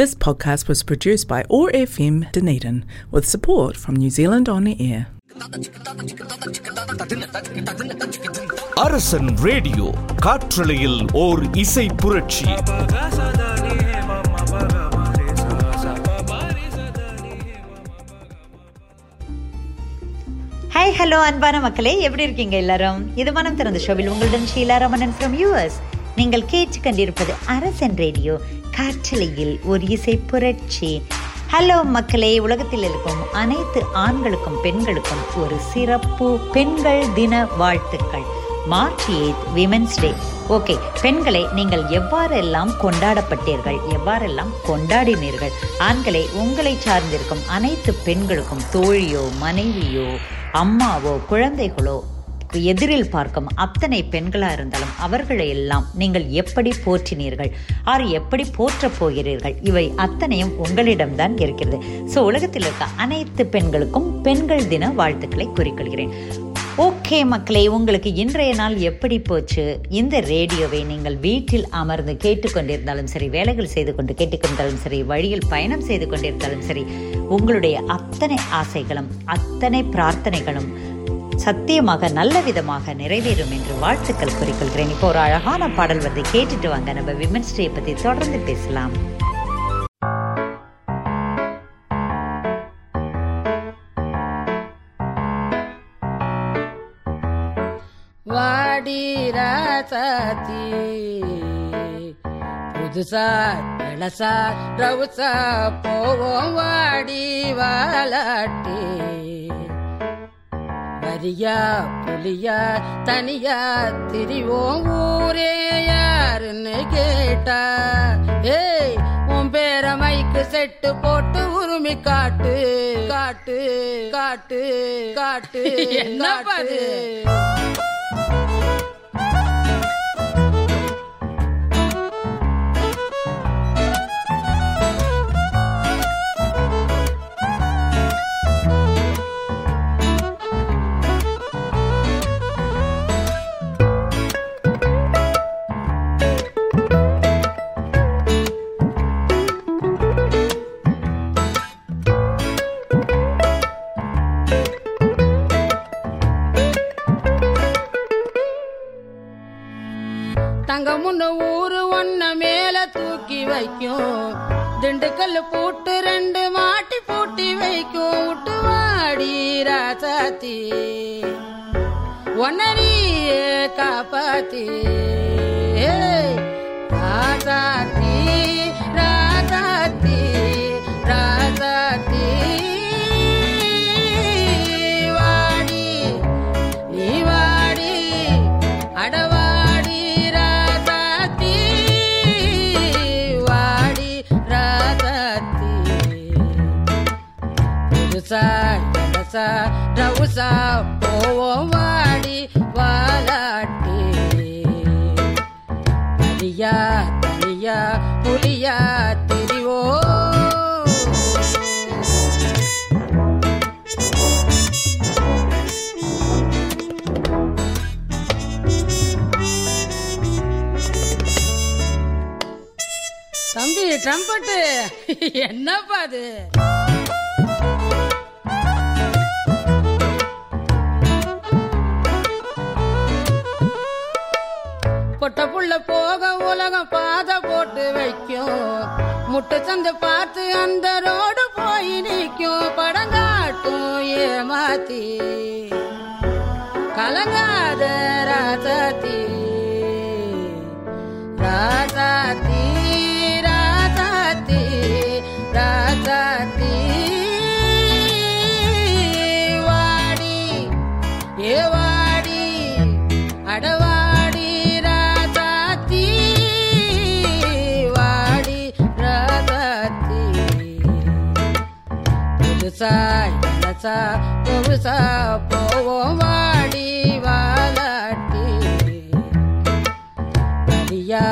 This podcast was produced by OAR FM Dunedin with support from New Zealand On Air. Arasan radio காற்றலையில் ஓர் இசை புரட்சி hi hello அன்பான மக்களே எப்படி இருக்கீங்க எல்லாரும் இது மனம் திறந்த ஷோவில் உங்களுடன் ஷீலா ரமணன் ஃப்ரம் யூஎஸ் நீங்கள் கேட்டு கண்டிருப்பது அரசன் ரேடியோ. காற்றலையில் ஒரு இசை புரட்சி. ஹலோ மக்களே உலகத்தில் இருக்கும் அனைத்து ஆண்களுக்கும் பெண்களுக்கும் ஒரு சிறப்பு பெண்கள் தின வாழ்த்துக்கள். March eighth women's day okay பெண்களை நீங்கள் எவ்வாறெல்லாம் கொண்டாடப்பட்டீர்கள்? எவ்வாறெல்லாம் கொண்டாடினீர்கள்? ஆண்களை உங்களை சார்ந்திருக்கும் அனைத்து பெண்களுக்கும் தோழியோ மனைவியோ அம்மாவோ குழந்தைகளோ எதிரில் பார்க்கும் அத்தனை பெண்களாக இருந்தாலும் அவர்களை எல்லாம் நீங்கள் எப்படி போற்றினீர்கள்? ஆறு எப்படி போற்றப் போகிறீர்கள்? இவை அத்தனையும் உங்களிடம்தான் இருக்கிறது. ஸோ உலகத்தில் இருக்க அனைத்து பெண்களுக்கும் பெண்கள் தின வாழ்த்துக்களை குறிக்கொள்கிறேன். ஓகே மக்களே உங்களுக்கு இன்றைய நாள் எப்படி போச்சு? இந்த ரேடியோவை நீங்கள் வீட்டில் அமர்ந்து கேட்டுக்கொண்டிருந்தாலும் சரி வேலைகள் செய்து கொண்டு கேட்டுக்கொண்டாலும் சரி வழியில் பயணம் செய்து கொண்டிருந்தாலும் சரி உங்களுடைய அத்தனை ஆசைகளும் அத்தனை பிரார்த்தனைகளும் சத்தியமாக நல்ல விதமாக நிறைவேறும் என்று வாழ்த்துக்கள் குறிக்கொள்கிறேன். இப்போ ஒரு அழகான பாடல் வந்து கேட்டுட்டு வாங்க. நம்ம விமன்ஸ் டே பற்றி தொடர்ந்து பேசலாம். வாடி ராசாத்தி புதுசா இளசா ரவுசா போவோம் வாடி வாலாட்டி. வரியா புலியா தனியா திரிவோம் ஊரே யாருன்னு கேட்டா? ஏய் உன் பேர மைக்கு செட்டு போட்டு உரிமை காட்டு. காட்டு காட்டு காட்டு என்ன பாரு ஊரு ஒன்ன மேல தூக்கி வைக்கும். திண்டுக்கல் போட்டு ரெண்டு மாட்டி பூட்டி வைக்கும். விட்டு வாடி ராசாத்தி. ஒன்னரியே காப்பாத்தி. ராசாத்தி. ரவுசா போவோம் வாடி வாலாட்டி தனியா தனியா புலியா திரிவோ தம்பி ட்ரம்பட்டு. என்னப்பா அது? முட்டை சந்து பார்த்து அந்த ரோடு போய் நிற்கும் படங்காட்டும் ஏமாத்தி. கலங்காத ராசாத்தி ராசா புதுசா இலசா புதுசா போவோம் வாடி வாலாட்டி தனியா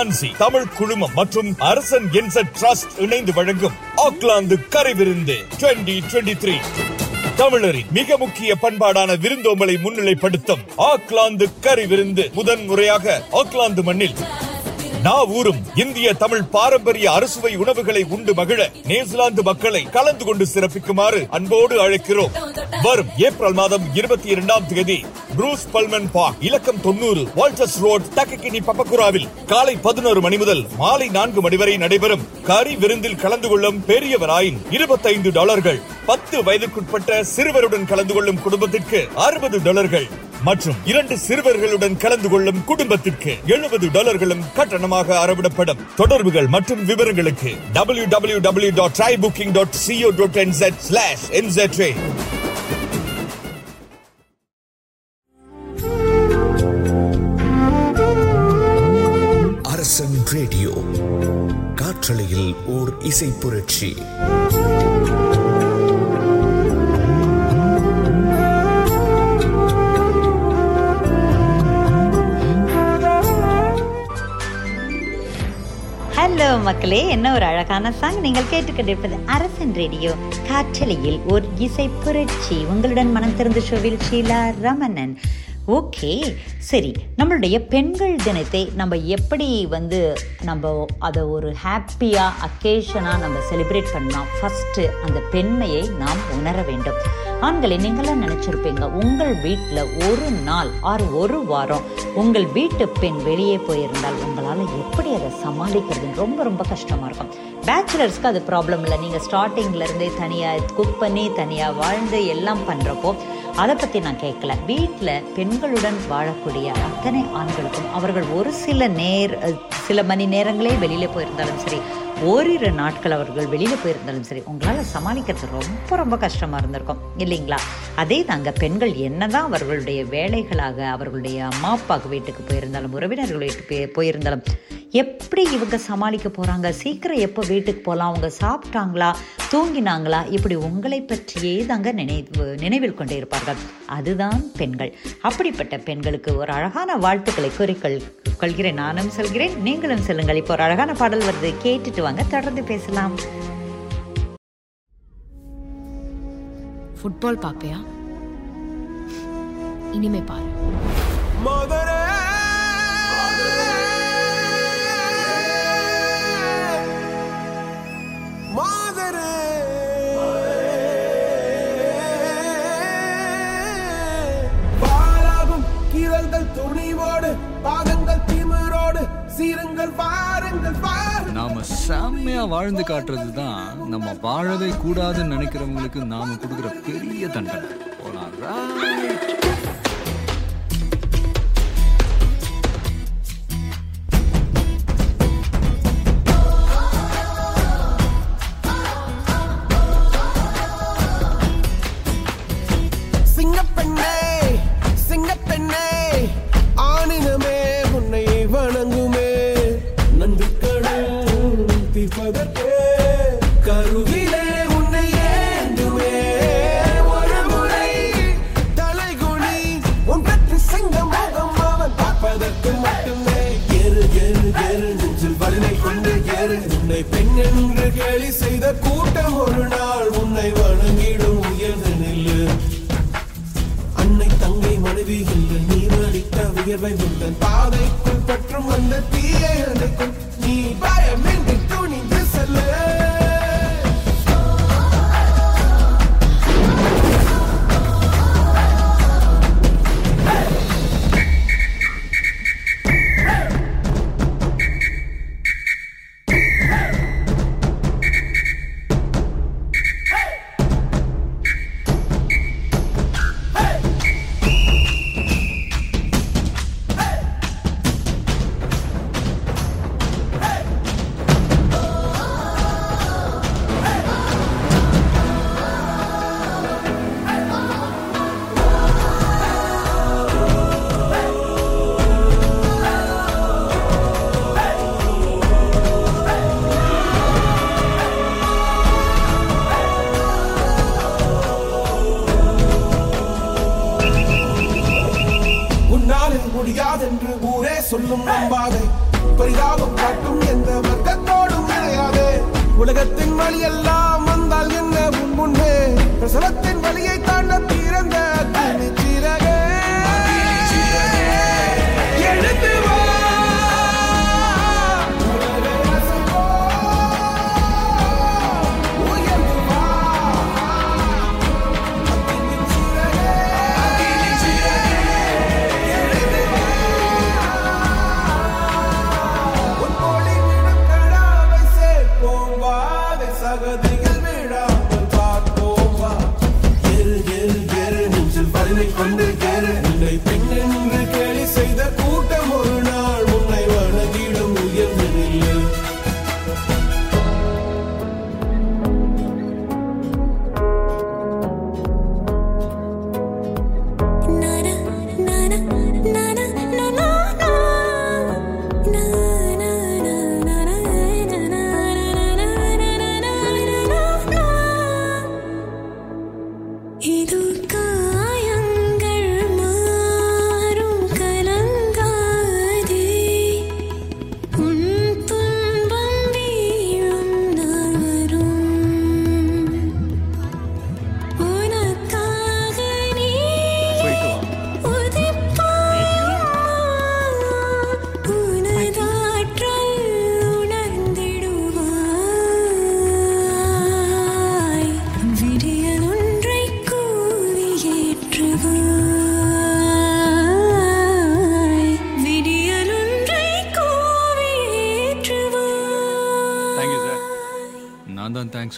நான்சி தமிழ் குழுமம் மற்றும் அரசன் இன்செட் ட்ரஸ்ட் இணைந்து வழங்கும் ஆக்லாந்து கரை விருந்து டுவெண்டி டுவெண்டி த்ரீ. தமிழரின் மிக முக்கிய பண்பாடான விருந்தோம்பலை முன்னிலைப்படுத்தும் ஆக்லாந்து கறி விருந்து முதன் முறையாக ஆக்லாந்து மண்ணில் நாவூரும் இந்திய தமிழ் பாரம்பரிய அறுசுவை உணவுகளை உண்டு மகிழ நியூசிலாந்து மக்களை கலந்து கொண்டு சிறப்பிக்குமாறு அன்போடு அழைக்கிறோம். வரும் ஏப்ரல் மாதம் இருபத்தி இரண்டாம் தேதி ப்ரூஸ் பல்மன் பார்க் இலக்கம் தொண்ணூறு வால்டர்ஸ் ரோட் தக்கக்கினி பப்பகுராவில் காலை பதினோரு மணி முதல் மாலை நான்கு மணி வரை நடைபெறும் கறி விருந்தில் கலந்து கொள்ளும் பெரியவராயின் இருபத்தைந்து டாலர்கள் பத்து வயதுக்குட்பட்ட சிறுவருடன் கலந்து கொள்ளும் குடும்பத்திற்கு அறுபது டாலர்கள். மற்றும் இரண்டு சிறுவர்களுடன் கலந்து கொள்ளும் குடும்பத்திற்கு எழுபது டாலர்களும் கட்டணமாக அறவிடப்படும். தொடர்புகள் மற்றும் விவரங்களுக்கு W W W dot try booking dot C O dot NZ slash என்செட்ரே Arasan radio காற்றலையில் ஓர் இசை புரட்சி. ஹலோ மக்களே என்ன ஒரு அழகான சாங் நீங்கள் கேட்டுக்கொண்டிருப்பது அரசன் ரேடியோ. காற்றலையில் ஒரு இசை புரட்சி. உங்களுடன் மனம் திறந்த ஷோவில் ஷீலா ரமணன். ஓகே. சரி நம்மளுடைய பெண்கள் தினத்தை நம்ம எப்படி வந்து நம்ம அதை ஒரு ஹாப்பியாக அக்கேஷனாக நம்ம செலிப்ரேட் பண்ணலாம்? ஃபஸ்ட்டு அந்த பெண்மையை நாம் உணர வேண்டும். ஆண்களை நீங்களாம் நினச்சிருப்பீங்க உங்கள் வீட்டில் ஒரு நாள் ஆர் ஒரு வாரம் உங்கள் வீட்டு பெண் வெளியே போயிருந்தால் உங்களால் எப்படி அதை சமாளிக்கிறதுன்னு ரொம்ப ரொம்ப கஷ்டமாக இருக்கும். பேச்சுலர்ஸ்க்கு அது ப்ராப்ளம் இல்லை. நீங்கள் ஸ்டார்டிங்லேருந்தே தனியாக குக் பண்ணி தனியாக வாழ்ந்து எல்லாம் பண்ணுறப்போ அதை பற்றி நான் கேட்கல. வீட்டில் பெண்களுடன் வாழக்கூடிய அத்தனை ஆண்களுக்கும் அவர்கள் ஒரு சில நேர் சில மணி நேரங்களே வெளியில் போயிருந்தாலும் சரி ஓரிரு நாட்கள் அவர்கள் வெளியில் போயிருந்தாலும் சரி உங்களால் சமாளிக்கிறது ரொம்ப ரொம்ப கஷ்டமாக இருந்திருக்கும். இல்லைங்களா? அதே தாங்க பெண்கள் என்னதான் அவர்களுடைய வேலைகளாக அவர்களுடைய அம்மா அப்பாவுக்கு வீட்டுக்கு போயிருந்தாலும் உறவினர்கள் வீட்டுக்கு போய்- போயிருந்தாலும் எப்படி இவங்க சமாளிக்க போகிறாங்க சீக்கிரம் எப்போ வீட்டுக்கு போகலாம் அவங்க சாப்பிட்டாங்களா? தூங்கினாங்களா? இப்படி உங்களை பற்றியே தாங்க நினைவு நினைவில் கொண்டே இருப்பார்கள். அதுதான் பெண்கள். அப்படிப்பட்ட பெண்களுக்கு ஒரு அழகான வாழ்த்துக்களை கூறிக்கொள் கொள்கிறேன். நானும் சொல்கிறேன். நீங்களும் சொல்லுங்கள். இப்போ ஒரு அழகான பாடல் வருது. கேட்டுட்டு வாங்க. தொடர்ந்து பேசலாம். ஃபுட்பால் பாப்பியா? இனிமே பாரு. பாலாகும் பாதங்கள் திமிரோடு சீருங்கள் பாருங்கள் நாம செம்மையா வாழ்ந்து காட்டுறது தான் நம்ம வாழவே கூடாதுன்னு நினைக்கிறவங்களுக்கு நாம கொடுக்குற பெரிய தண்டனை. போலாம் ஊரே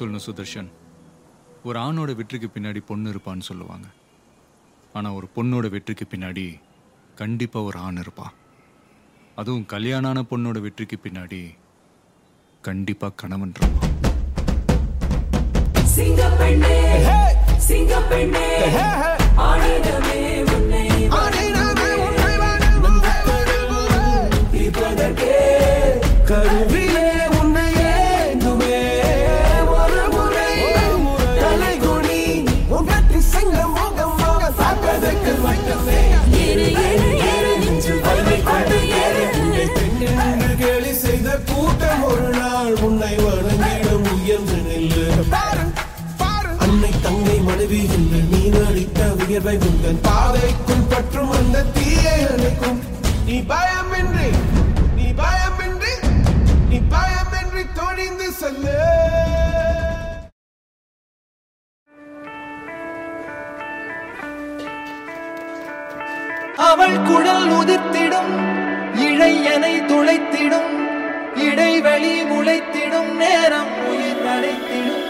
சொல்லணும் சுதர்ஷன் ஒரு ஆணோட வெற்றிக்கு பின்னாடி பொண்ணு இருப்பான்னு சொல்லுவாங்க. ஆனால் ஒரு பொண்ணோட வெற்றிக்கு பின்னாடி கண்டிப்பாக ஒரு ஆண் இருப்பான் அதுவும் கல்யாணான பொண்ணோட வெற்றிக்கு பின்னாடி கண்டிப்பாக கணவன் இருப்பான். கருவ நழுவியுள்ள நீ நடித்த உயர்வை உங்கள் பாதைக்கும் பற்றும் அந்த தீயை அணைக்கும். நீ பயமின்றி நீ பயமின்றி நீ பயமின்றி துணிந்து செல்லு. அவள் குழல் உதிர்த்திடும் இழையனை துளைத்திடும் இடைவெளி முளைத்திடும் நேரம் உயிர் அடைத்திடும்.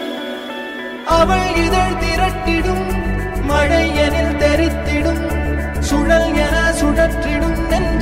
அவள் இதழ் திரட்டிடும் மழையனில் தெரித்திடும் சுழல் என சுழற்றிடும் நெல்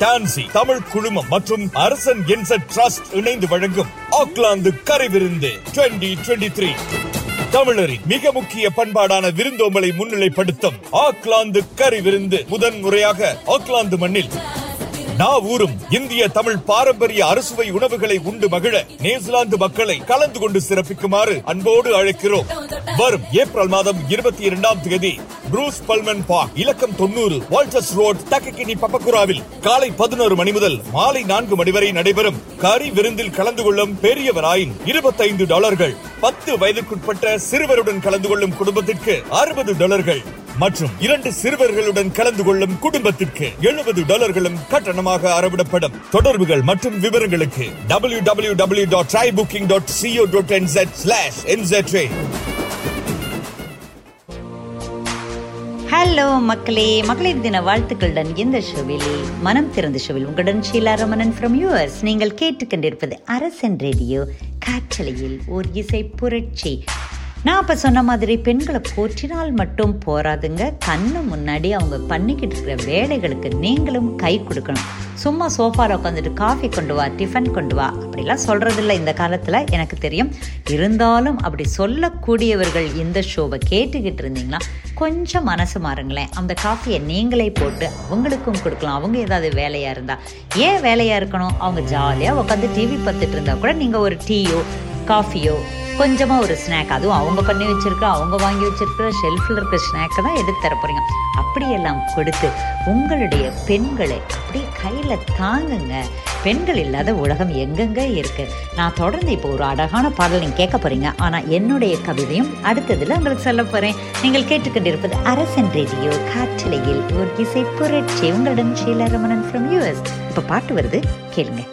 டான்சி தமிழ் குழுமம் மற்றும் அரசன் என்செட் ட்ரஸ்ட் இணைந்து வழங்கும் ஆக்லாந்து கரை விருந்து 2023 தமிழரின் மிக முக்கிய பண்பாடான விருந்தோம்பலை முன்னிலைப்படுத்தும் ஆக்லாந்து கரி விருந்து முதன் முறையாக ஆக்லாந்து மண்ணில். நாவூரும் இந்திய தமிழ் பாரம்பரிய அறுசுவை உணவுகளை உண்டு மகிழ நியூசிலாந்து மக்களை கலந்து கொண்டு சிறப்பிக்குமாறு அன்போடு அழைக்கிறோம். வரும் ஏப்ரல் மாதம் இருபத்தி இரண்டாம் தேதி ப்ரூஸ் பல்மன் பார்க் இலக்கம் தொண்ணூறு வால்டர்ஸ் ரோட் தக்கக்கினி பப்பகுராவில் காலை பதினோரு மணி முதல் மாலை நான்கு மணி வரை நடைபெறும் கறி விருந்தில் கலந்து கொள்ளும் பெரியவராயின் இருபத்தைந்து டாலர்கள் பத்து வயதுக்குட்பட்ட சிறுவருடன் கலந்து கொள்ளும் குடும்பத்திற்கு அறுபது டாலர்கள் மற்றும் இரண்டு சிறுவர்களுடன் கலந்து கொள்ளும் குடும்பத்திற்கு எழுபது டாலர்களும் கட்டணமாக அறவிடப்படும். தொடர்புகள் மற்றும் விவரங்களுக்கு W W W dot try booking dot C O dot NZ slash என்செட்ரே hello மக்களே. மகளிர் தின வாழ்த்துக்களுடன் இந்த ஷோவில் மனம் திறந்த ஷோவில் உங்களுடன் ஷீலா ரமணன் ஃப்ரம் யூஎஸ் நீங்கள் கேட்டுக்கொண்டிருப்பது அரசன் ரேடியோ. காற்றலையில் ஓர் இசை புரட்சி. நான் அப்போ சொன்ன மாதிரி பெண்களை போற்றினால் மட்டும் போராதுங்க கண்ணு முன்னாடி அவங்க பண்ணிக்கிட்டு இருக்கிற வேலைகளுக்கு நீங்களும் கை கொடுக்கணும். சும்மா சோஃபாவில் உட்காந்துட்டு காஃபி கொண்டு வா டிஃபன் கொண்டு வா. அப்படிலாம் சொல்கிறதில்ல இந்த காலத்தில் எனக்கு தெரியும். இருந்தாலும் அப்படி சொல்லக்கூடியவர்கள் இந்த ஷோவை கேட்டுக்கிட்டு இருந்தீங்கன்னா கொஞ்சம் மனசு மாறுங்களேன். அந்த காஃபியை நீங்களே போட்டு அவங்களுக்கும் கொடுக்கலாம். அவங்க ஏதாவது வேலையாக இருந்தால் ஏன் வேலையாக இருக்கணும்? அவங்க ஜாலியாக உட்காந்து டிவி பார்த்துட்டு இருந்தால் கூட நீங்கள் ஒரு டீயோ காஃபியோ கொஞ்சமாக ஒரு ஸ்நாக் அதுவும் அவங்க பண்ணி வச்சுருக்க அவங்க வாங்கி வச்சிருக்கிற ஷெல்ஃபில் இருக்கிற ஸ்நாக்கை தான் எடுத்து தர போகிறீங்க அப்படியெல்லாம் கொடுத்து உங்களுடைய பெண்களை அப்படியே கையில் தாங்குங்க. பெண்கள் இல்லாத உலகம் எங்கெங்க இருக்குது நான் தொடர்ந்து இப்போ ஒரு அழகான பாடல் நீங்கள் கேட்க போகிறீங்க ஆனால் என்னுடைய கவிதையும் அடுத்ததில் உங்களுக்கு சொல்ல போகிறேன் நீங்கள் கேட்டுக்கொண்டிருப்பது அரசன் ரேடியோ காற்றலையில் ஒரு இசை புரட்சி. உங்களுடன் ஷீலா ரமணன் ஃப்ரம் யூஎஸ் இப்போ பாட்டு வருது கேளுங்க.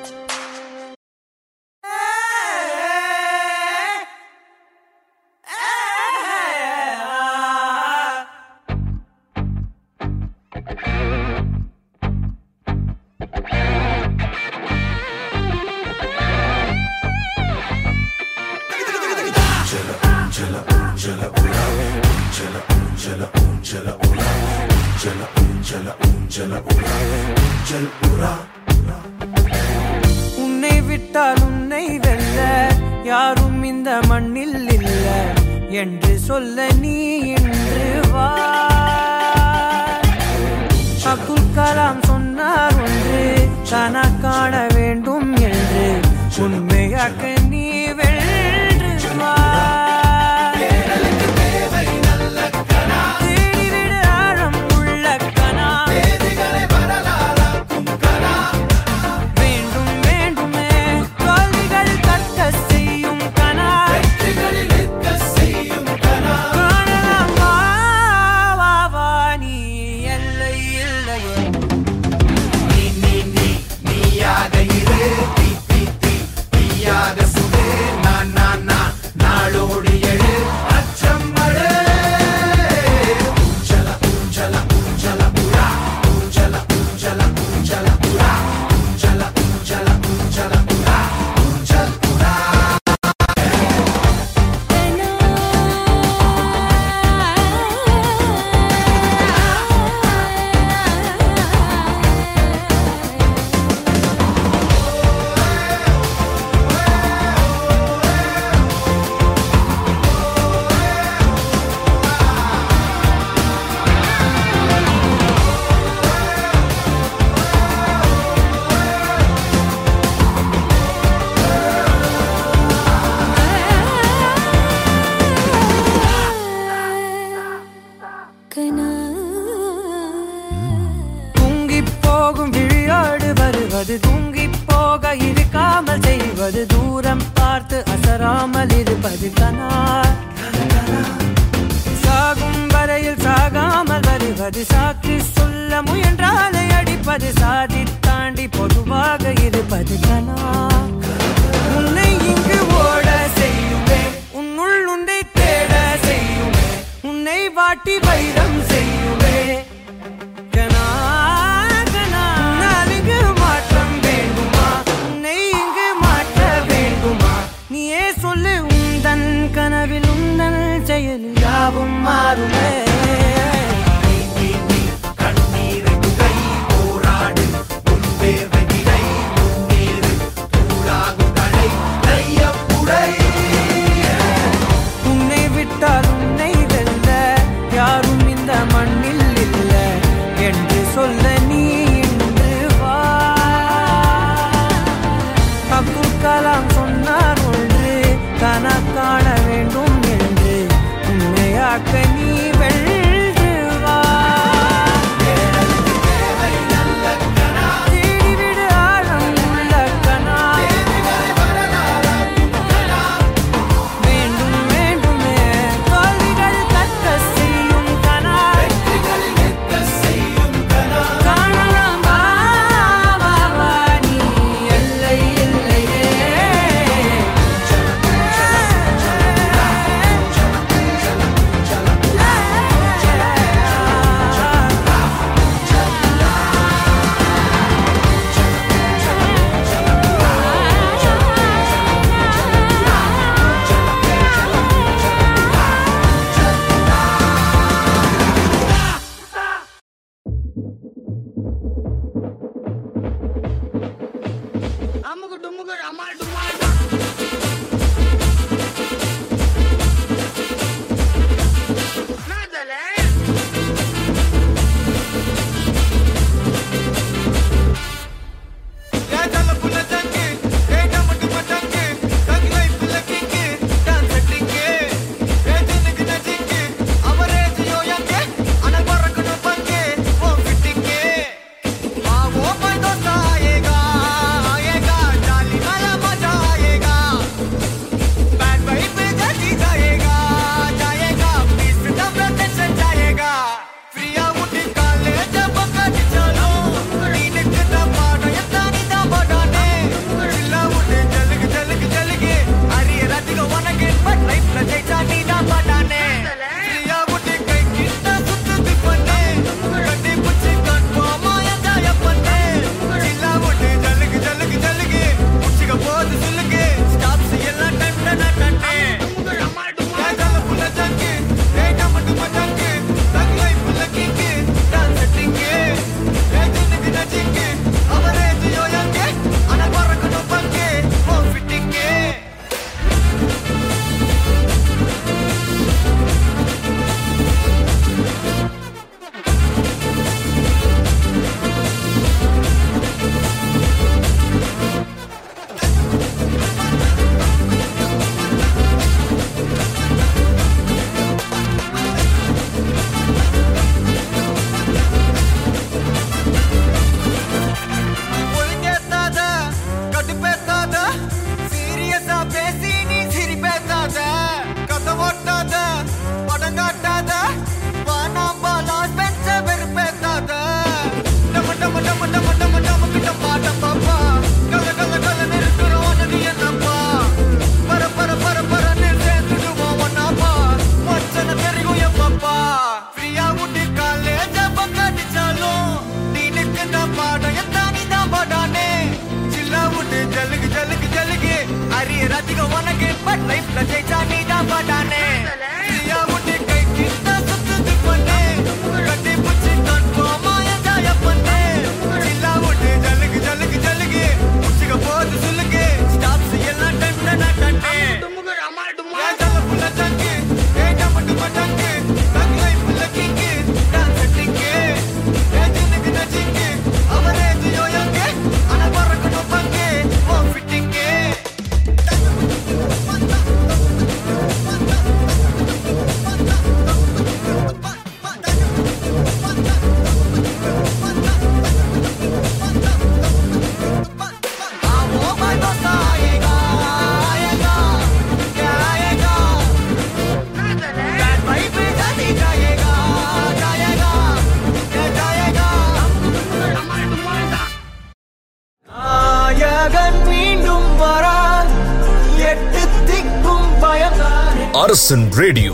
அரசன் ரேடியோ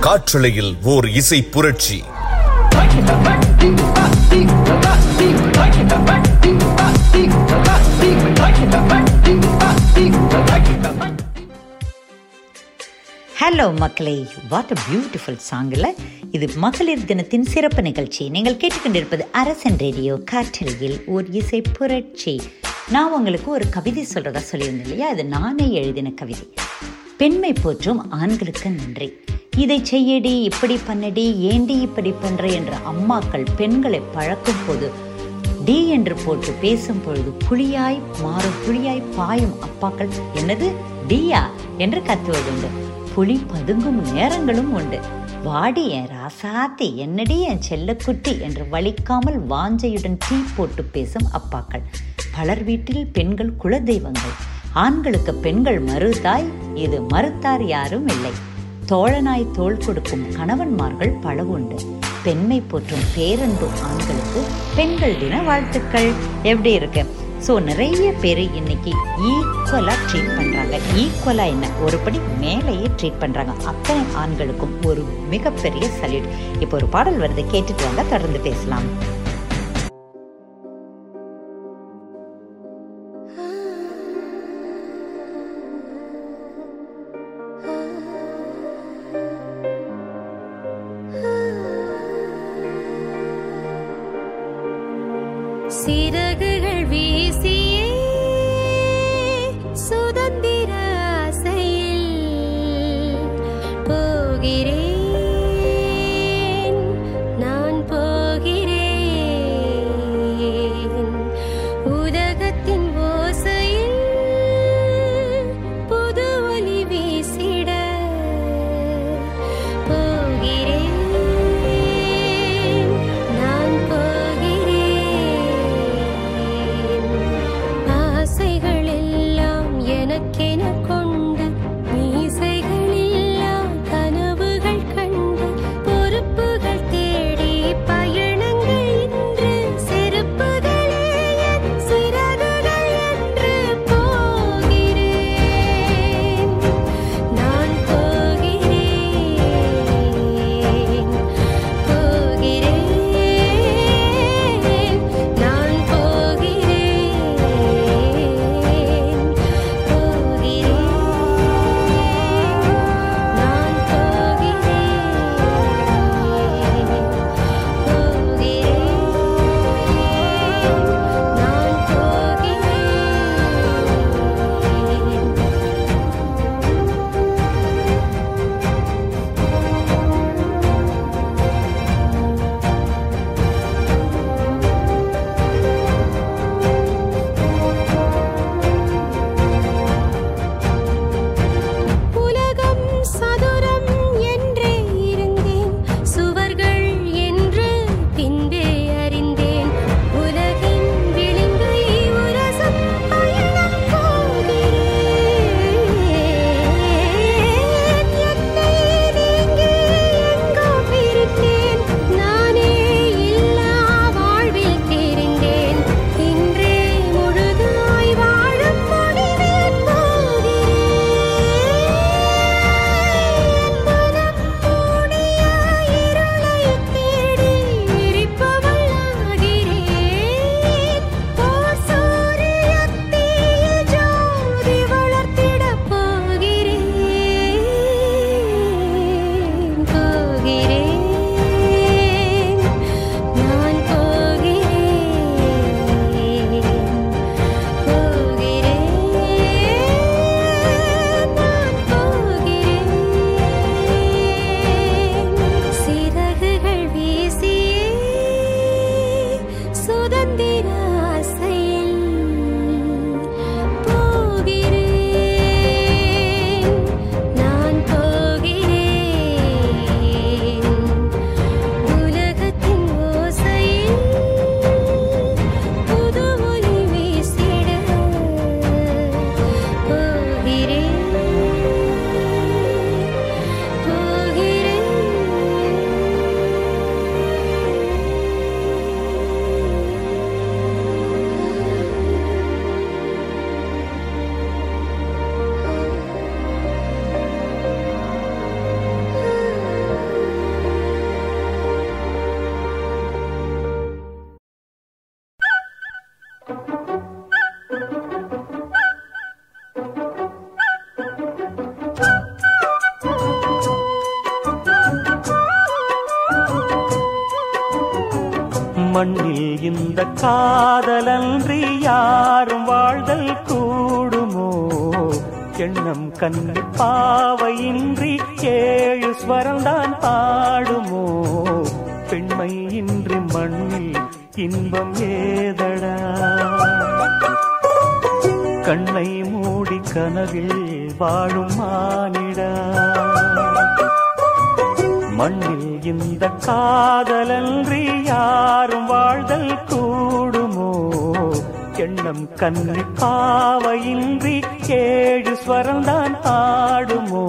காற்றலையில் ஓர் இசை புரட்சி. ஹலோ மக்களே. வாட் அ பியூட்டிஃபுல் சாங்கில் இது மகளிர் தினத்தின் சிறப்பு நிகழ்ச்சி. நீங்கள் கேட்டுக்கொண்டிருப்பது அரசன் ரேடியோ காற்றலையில் ஓர் இசை புரட்சி. நான் உங்களுக்கு ஒரு கவிதை சொல்கிறதா சொல்லியிருந்தேன் இல்லையா? அது நானே எழுதின கவிதை. பெண்மை போற்றும் ஆண்களுக்கு நன்றி. இதை செய்யடி இப்படி பண்ணடி ஏண்டி இப்படி பண்ற என்ற அம்மாக்கள் பெண்களை பழக்கும் போது டி என்று போட்டு பேசும் பொழுது புலியாய் மாறும் புலியாய் பாயும் அப்பாக்கள் என்னது? டியா? என்று கத்துவதுண்டு புலி பதுங்கும் நேரங்களும் உண்டு. வாடி என் ராசாத்தி என்னடி என் செல்லக்குட்டி என்று வலிக்காமல் வாஞ்சையுடன் டீ போட்டு பேசும் அப்பாக்கள். பலர் வீட்டில் பெண்கள் குலதெய்வங்கள். ஆண்களுக்கு பெண்கள் மறுதாய் இது மறுத்தார் யாரும் இல்லை. தோழனாய் தோள் கொடுக்கும் கணவன்மார்கள் பல உண்டு. பெண்மை போற்றும் பேரன்பு ஆண்களுக்கு பெண்கள் தின வாழ்த்துக்கள். எப்படி இருக்கு? ஸோ நிறைய பேர் இன்னைக்கு ஈக்குவலாக ட்ரீட் பண்ணுறாங்க ஈக்குவலாக என்ன? ஒருபடி மேலேயே ட்ரீட் பண்ணுறாங்க அத்தனை ஆண்களுக்கும் ஒரு மிகப்பெரிய சல்யூட் இப்போ ஒரு பாடல் வருது கேட்டுட்டு வாங்க தொடர்ந்து பேசலாம். கண்ணி பாவையின்றி ஏழு ஸ்வரம்தான் பாடுமோ? பெண்மை இன்றி மண்ணில் இன்பம் ஏதடா? கண்ணை மூடி கனவில் வாழும் மானிடா? மண்ணில் இந்த காதலன்றி யாரும் வாழ்தல் கூடுமோ? எண்ணம் கண்ணு பாவையின்றி ஏழு ஸ்வரம்தான் ஆடுமோ?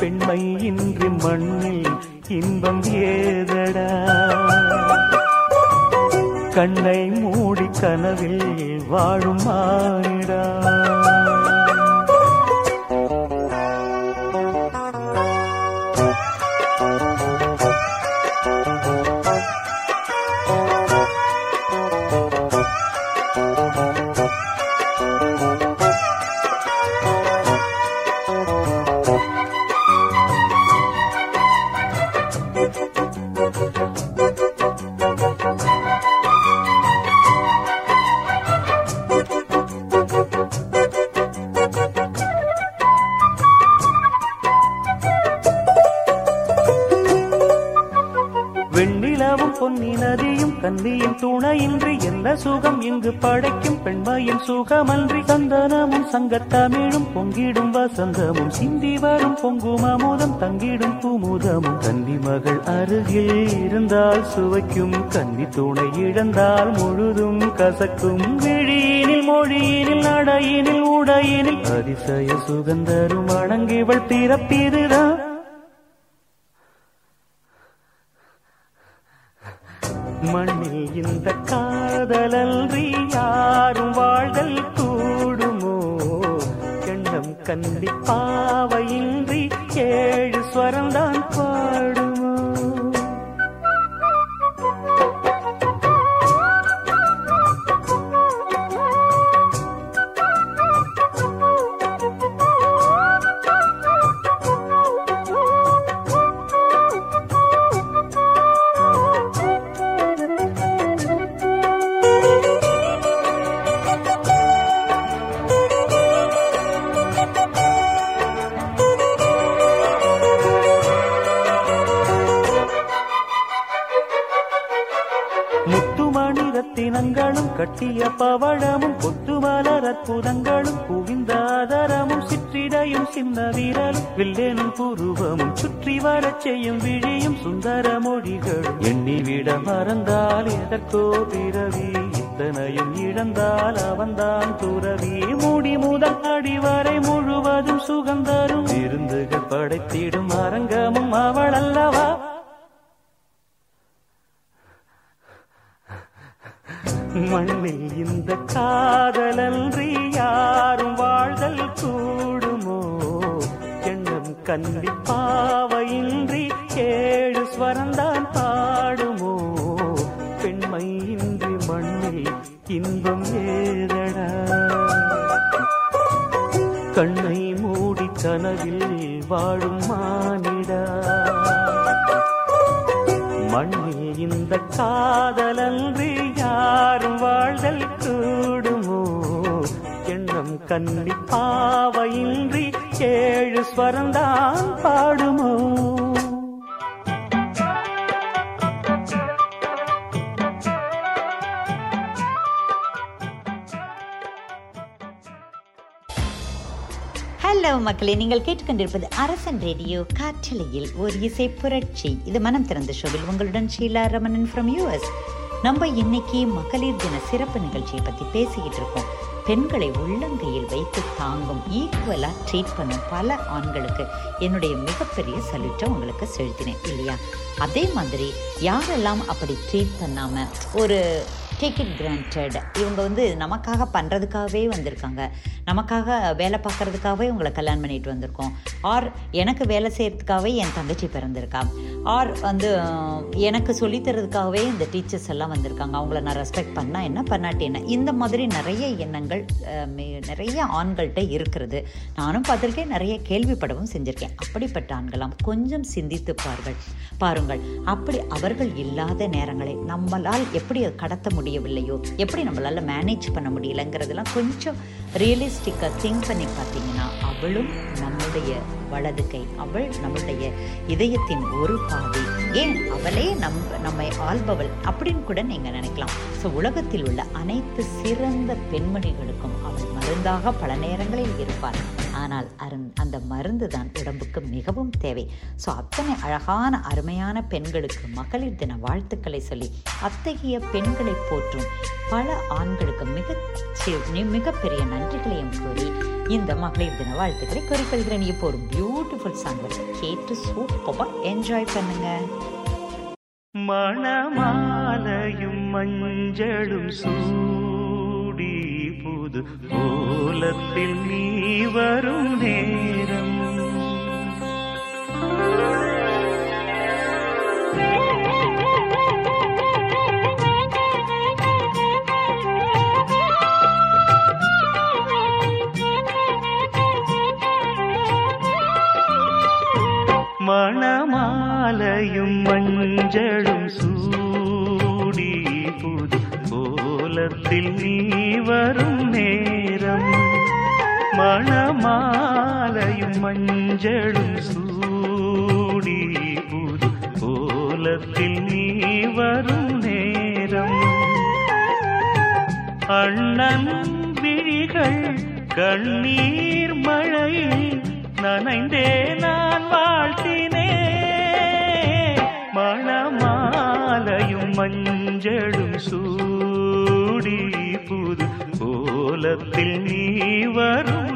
பெண்மை இன்றி மண்ணில் இன்பம் ஏதடா? கண்ணை மூடி கனவில் வாழுமா வசந்தமும் சிந்தி வரும் பொங்கும் அமுதம் தங்கிடும் குமுதமும். கன்னி மகள் அருகில் இருந்தால் சுவைக்கும் கன்னி துணை இழந்தால் முழுதும் கசக்கும். விழியினில் மொழியினில் நடையினில் உடையினில். அதிசய சுகந்தரும் அணங்கிவள் பிறப்பிதுதான் கட்டிய பவழமும் கொத்து மலர் அற்புதங்களும் குவிந்த குவிந்தாதரமும் சிற்றிடையும் சின்ன வீரலும் வில்லேனும் புருவமும் சுற்றி வரச் செய்யும் விழியும் சுந்தர மொழிகளும். எண்ணிவிட மறந்தால் எதற்கோ பிறவி இத்தனையும் இழந்தால் அவன்தான் துறவி. மூடி முதல் அடிவரை முழுவதும் சுகந்தரும் விருந்துகள் படைத்திடும் அரங்கமும் அவள் அல்லவா மண்ணில் இந்த காதலன்றி யாரும் வாழ்தல் கூடுமோ? எண்ணம் கண்டி பாவையின்றி ஏழு ஸ்வரந்தான் பாடுமோ? பெண்மை இன்றி மண்ணில் இன்பம் ஏதடா? கண்ணை மூடி கனவில் வாழும் மானி காதலன்றி யாரும் வாழ்தல் கூடுமோ? எண்ணம் கண்ணி பாவையின்றி ஏழு ஸ்வரந்தான் பாடுமோ? ஹலோ மக்களே நீங்கள் கேட்டுக்கொண்டிருப்பது அரசன் ரேடியோ காற்றலையில் ஒரு இசை புரட்சி. இது மனம் திறந்த ஷோவில் உங்களுடன் ஷீலா ரமணன் ஃப்ரம் யூஎஸ் நம்ம இன்னைக்கு மகளிர் தின சிறப்பு நிகழ்ச்சியை பற்றி பேசிக்கிட்டு இருக்கோம். பெண்களை உள்ளங்கையில் வைத்து தாங்கும் ஈக்குவலாக ட்ரீட் பண்ணும் பல ஆண்களுக்கு என்னுடைய மிகப்பெரிய சல்யூட்டை உங்களுக்கு செலுத்தினேன் இல்லையா? அதே மாதிரி யாரெல்லாம் அப்படி ட்ரீட் பண்ணாமல் ஒரு டேக் இட் கிராண்டட் இவங்க வந்து நமக்காக பண்ணுறதுக்காகவே வந்திருக்காங்க. நமக்காக வேலை பார்க்கறதுக்காகவே உங்களை கல்யாணம் பண்ணிட்டு வந்திருக்கோம். ஆர் எனக்கு வேலை செய்கிறதுக்காகவே என் தங்கச்சி பிறந்திருக்கா? ஆர் வந்து எனக்கு சொல்லித்தரதுக்காகவே இந்த டீச்சர்ஸ் எல்லாம் வந்திருக்காங்க. அவங்கள நான் ரெஸ்பெக்ட் பண்ணால் என்ன பண்ணாட்டி என்ன? இந்த மாதிரி நிறைய எண்ணங்கள் மே- நிறைய ஆண்கள்கிட்ட இருக்கிறது. நானும் பார்த்துருக்கேன் நிறைய கேள்விப்படவும் செஞ்சுருக்கேன். அப்படிப்பட்ட ஆண்களாம் கொஞ்சம் சிந்தித்து பாருங்கள் பாருங்கள். அப்படி அவர்கள் இல்லாத நேரங்களை நம்மளால் எப்படி கடத்த முடியும்? முடியவில்லையோ? எப்படி நம்மளால் மேனேஜ் பண்ண முடியலங்கிறதெல்லாம் கொஞ்சம் ரியலிஸ்டிக்காக திங்க் பண்ணி பார்த்தீங்கன்னா அவளும் நம்முடைய வலது கை அவள் நம்முடைய இதயத்தின் ஒரு பாதி. ஏன்? அவளே நம் நம்மை ஆள்பவள் அப்படின்னு கூட நீங்கள் நினைக்கலாம். ஸோ உலகத்தில் உள்ள அனைத்து சிறந்த பெண்மணிகளுக்கும் அவள் மருந்தாக பல நேரங்களில் இருப்பார். ஆனால் அருண் அந்த மருந்து தான் உடம்புக்கு மிகவும் தேவை. ஸோ அத்தனை அழகான அருமையான பெண்களுக்கு மகளிர் தின வாழ்த்துக்களை சொல்லி அத்தகைய பெண்களை போற்றும் பல ஆண்களுக்கு மிக மிகப்பெரிய நன்றிகளையும் கூறி இந்த மகளிர் தின வாழ்த்துக்களை குறிப்பிடுகிறேன் இப்போ ஒரு பியூட்டிஃபுல் சாங் கேட்டு சூப்பராக என்ஜாய் பண்ணுங்க. மணமாலையும் மஞ்சளும் சூடி புது கோலத்தில் நீ வரும் நேரம். மணமாலையும் மஞ்சளும் சூடி புது கோலத்தில் நீ வரும் மணமாலையும் மஞ்சளும் சூடி புது கோலத்தில் நீ வரும் நேரம். அண்ணன் விழிகள் கண்ணீர் மழையில் நனைந்தே நான் வாழ்த்தினே. மணமாலையும் மஞ்சளும் சூடி புது கோலத்தில் நீ வரும்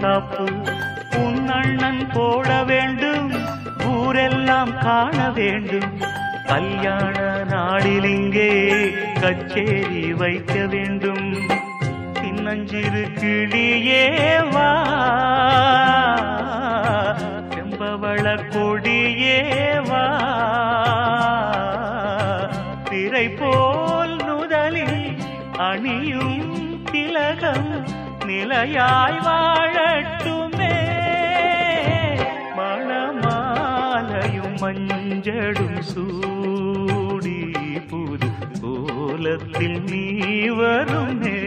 தப்பு உன் அண்ணன் போட வேண்டும். ஊரெல்லாம் காண வேண்டும். கல்யாண நாளில் இங்கே கச்சேரி வைக்க வேண்டும். சின்னஞ்சிறு கிளியே வா. செம்பவள கொடியே நிலையாய் வாழட்டுமே. மணமாலையும் மஞ்சடும் சூடி புது கோலத்தில் நீ வருமே.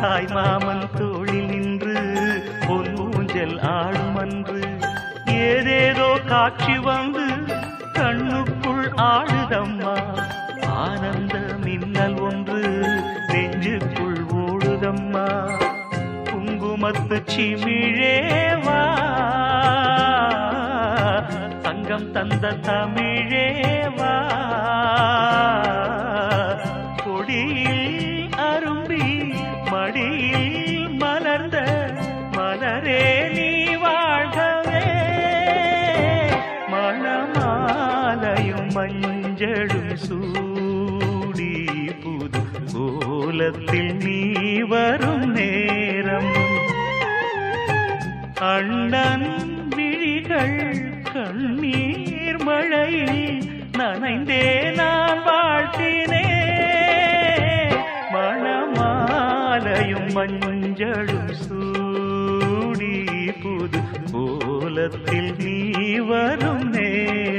தாய் மாமன் தோளில் நின்று பொன் ஊஞ்சல் ஆடும் அன்று. ஏதேதோ காட்சி வந்து கண்ணுக்குள் ஆடுதம்மா. ஆனந்த மின்னல் ஒன்று நெஞ்சுக்குள் ஓடுதம்மா. குங்குமத்து சிமிழேவா தங்கம் தந்த தமிழேவா மஞ்சளும் சூடி புது கோலத்தில் நீ வரும் நேரம். அண்ணன் விழிகள் கண்ணீர் மழையில் நனைந்தே நான் வாழ்த்தினே. மணமாலையும் மஞ்சளும் சூடி புது கோலத்தில் நீ வரும் நேரம்.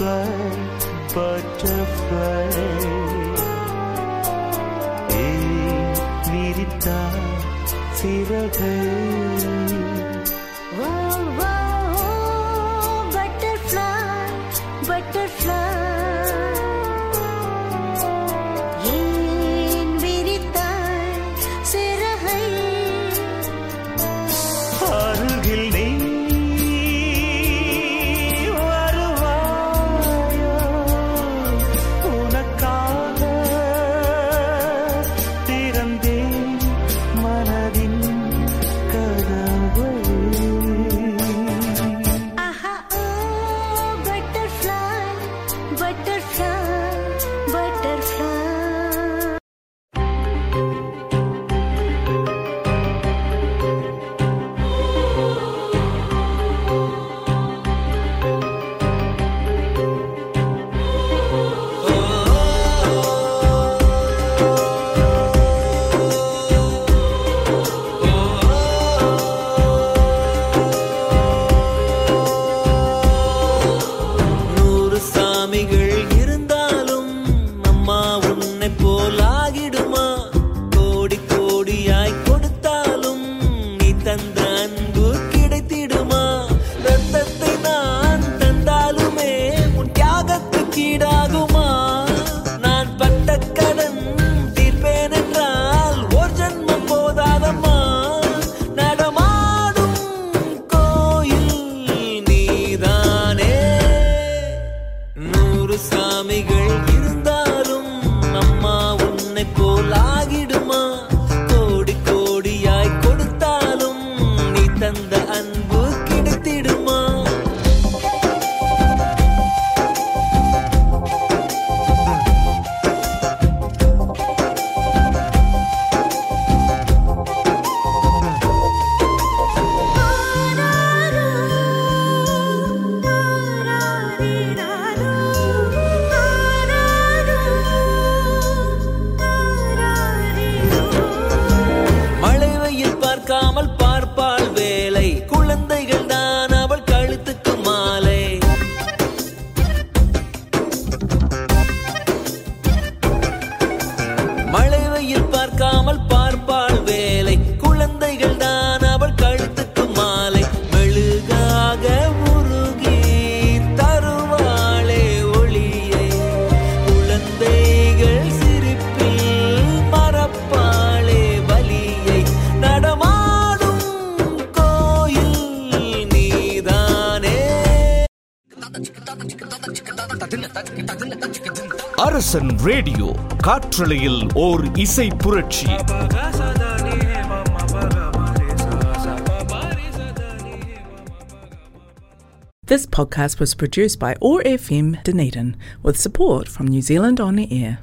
butterfly, butterfly. காற்றலையில் ஓர் இசை புரட்சி This podcast was produced by ORFM Dunedin with support from New Zealand On the Air.